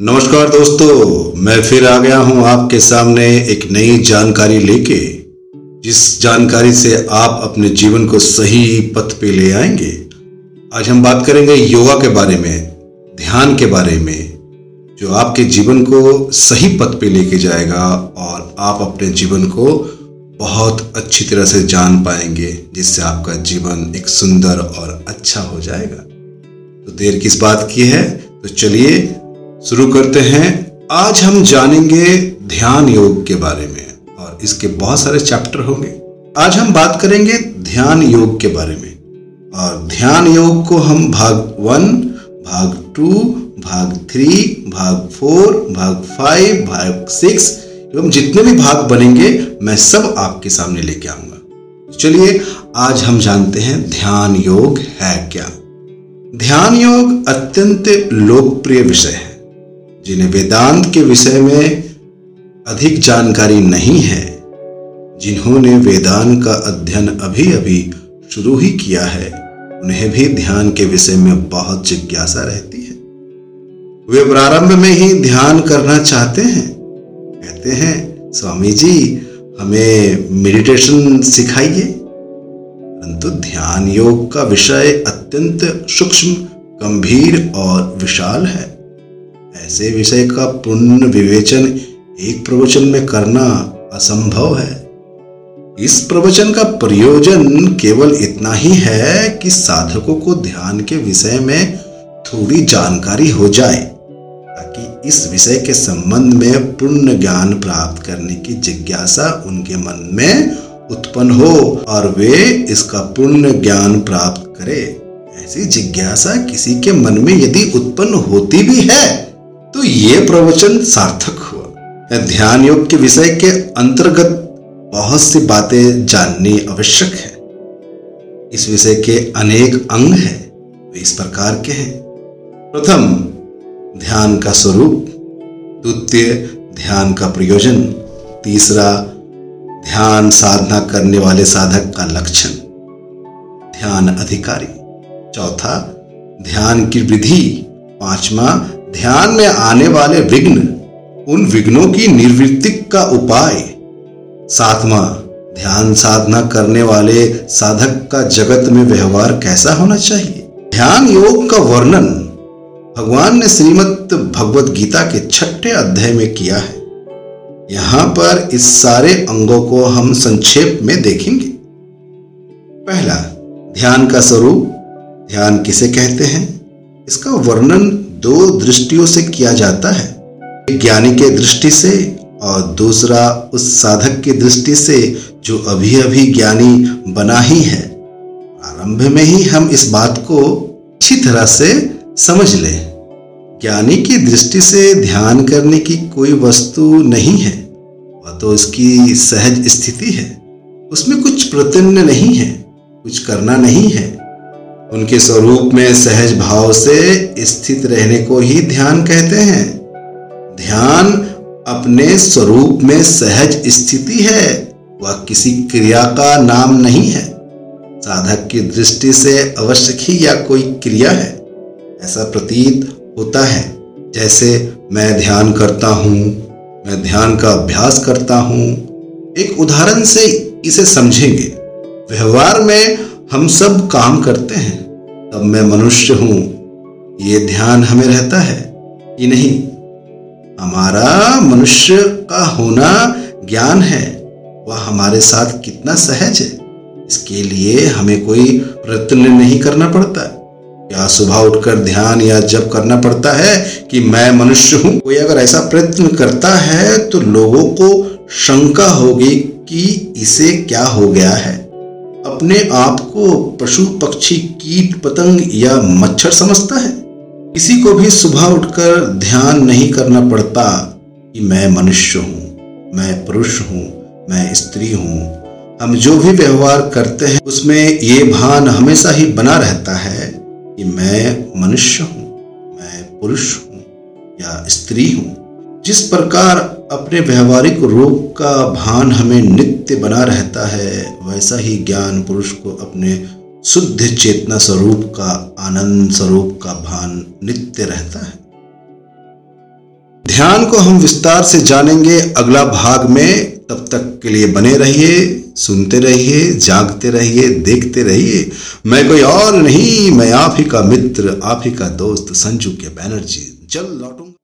नमस्कार दोस्तों, मैं फिर आ गया हूँ आपके सामने एक नई जानकारी लेके, जिस जानकारी से आप अपने जीवन को सही पथ पे ले आएँगे। आज हम बात करेंगे योगा के बारे में, ध्यान के बारे में, जो आपके जीवन को सही पथ पे लेके जाएगा और आप अपने जीवन को बहुत अच्छी तरह से जान पाएँगे, जिससे आपका जीवन एक सुंदर और अच्छा हो जाएगा। तो देर किस बात की है? तो चलिए शुरू करते हैं। आज हम जानेंगे ध्यान योग के बारे में, और इसके बहुत सारे चैप्टर होंगे। आज हम बात करेंगे ध्यान योग के बारे में, और ध्यान योग को हम भाग वन, भाग टू, भाग थ्री, भाग फोर, भाग फाइव, भाग सिक्स, एवं जितने भी भाग बनेंगे, मैं सब आपके सामने लेके आऊँगा। चलिए, आज हम जानते हैं ध्यान योग है क्या। ध्यान योग अत्यंत लोकप्रिय विषय है। जिन्हें वेदांत के विषय में अधिक जानकारी नहीं है, जिन्होंने वेदांत का अध्ययन अभी अभी शुरू ही किया है, उन्हें भी ध्यान के विषय में बहुत जिज्ञासा रहती है। वे प्रारंभ में ही ध्यान करना चाहते हैं। कहते हैं, स्वामी जी, हमें मेडिटेशन सिखाइए। परंतु ध्यान योग का विषय अत्यंत सूक्ष्म, गंभीर और विशाल है। ऐसे विषय का पूर्ण विवेचन एक प्रवचन में करना असंभव है। इस प्रवचन का प्रयोजन केवल इतना ही है कि साधकों को ध्यान के विषय में थोड़ी जानकारी हो जाए, ताकि इस विषय के संबंध में पूर्ण ज्ञान प्राप्त करने की जिज्ञासा उनके मन में उत्पन्न हो और वे इसका पूर्ण ज्ञान प्राप्त करे। ऐसी जिज्ञासा किसी के मन में यदि उत्पन्न होती भी है तो ये प्रवचन सार्थक हुआ। ध्यान योग के विषय के अंतर्गत बहुत सी बातें जाननी आवश्यक है। इस विषय के अनेक अंग हैं, वे इस प्रकार के हैं। प्रथम, ध्यान का स्वरूप। द्वितीय, ध्यान का प्रयोजन। तीसरा, ध्यान साधना करने वाले साधक का लक्षण। ध्यान अधिकारी। चौथा, ध्यान की विधि पांचवा ध्यान में आने वाले विघ्न उन विघ्नों की निर्वृत्ति का उपाय। सातवा, ध्यान साधना करने वाले साधक का जगत में व्यवहार कैसा होना चाहिए? ध्यान योग का वर्णन भगवान ने श्रीमद भगवत गीता के छठे अध्याय में किया है। यहाँ पर इस सारे अंगों को हम संक्षेप में देखेंगे। पहला, ध्यान का स्वरूप। ध्यान किसे कहते हैं? इसका वर्णन दो दृष्टियों से किया जाता है। एक ज्ञानी के दृष्टि से और दूसरा उस साधक की दृष्टि से जो अभी अभी ज्ञानी बना ही है। आरंभ में ही हम इस बात को अच्छी तरह से समझ लें। ज्ञानी की दृष्टि से ध्यान करने की कोई वस्तु नहीं है, वह तो इसकी सहज स्थिति है। उसमें कुछ प्रत्यन्न नहीं है, कुछ करना नहीं है। उनके स्वरूप में सहज भाव से स्थित रहने को ही ध्यान कहते हैं। ध्यान अपने स्वरूप में सहज स्थिति है, वह किसी क्रिया का नाम नहीं है। साधक की दृष्टि से अवश्य ही या कोई क्रिया है, ऐसा प्रतीत होता है। जैसे मैं ध्यान करता हूँ, मैं ध्यान का अभ्यास करता हूँ, एक उदाहरण से इसे समझेंगे। व्यवहार में हम सब काम करते हैं, तब मैं मनुष्य हूँ। ये ध्यान हमें रहता है कि नहीं? हमारा मनुष्य का होना ज्ञान है। वह हमारे साथ कितना सहज है। इसके लिए हमें कोई प्रयत्न नहीं करना पड़ता। क्या सुबह उठकर ध्यान या जब करना पड़ता है कि मैं मनुष्य हूँ? कोई अगर ऐसा प्रयत्न करता है तो लोगों को शंका होगी कि इसे क्या हो गया है। अपने आप को पशु, पक्षी, कीट, पतंग या मच्छर समझता है? किसी को भी सुबह उठकर ध्यान नहीं करना पड़ता कि मैं मनुष्य हूँ, मैं पुरुष हूँ, मैं स्त्री हूँ। हम जो भी व्यवहार करते हैं, उसमें ये भान हमेशा ही बना रहता है कि मैं मनुष्य हूँ, मैं पुरुष हूँ या स्त्री हूँ। जिस प्रकार अपने व्यवहारिक रूप का भान हमें नित्य बना रहता है, वैसा ही ज्ञान पुरुष को अपने शुद्ध चेतना स्वरूप का, आनंद स्वरूप का भान नित्य रहता है। ध्यान को हम विस्तार से जानेंगे अगला भाग में। तब तक के लिए बने रहिए, सुनते रहिए, जागते रहिए, देखते रहिए। मैं कोई और नहीं, मैं आप ही का मित्र, आप ही का दोस्त, संजू के बैनर्जी। जल लौटूँगा।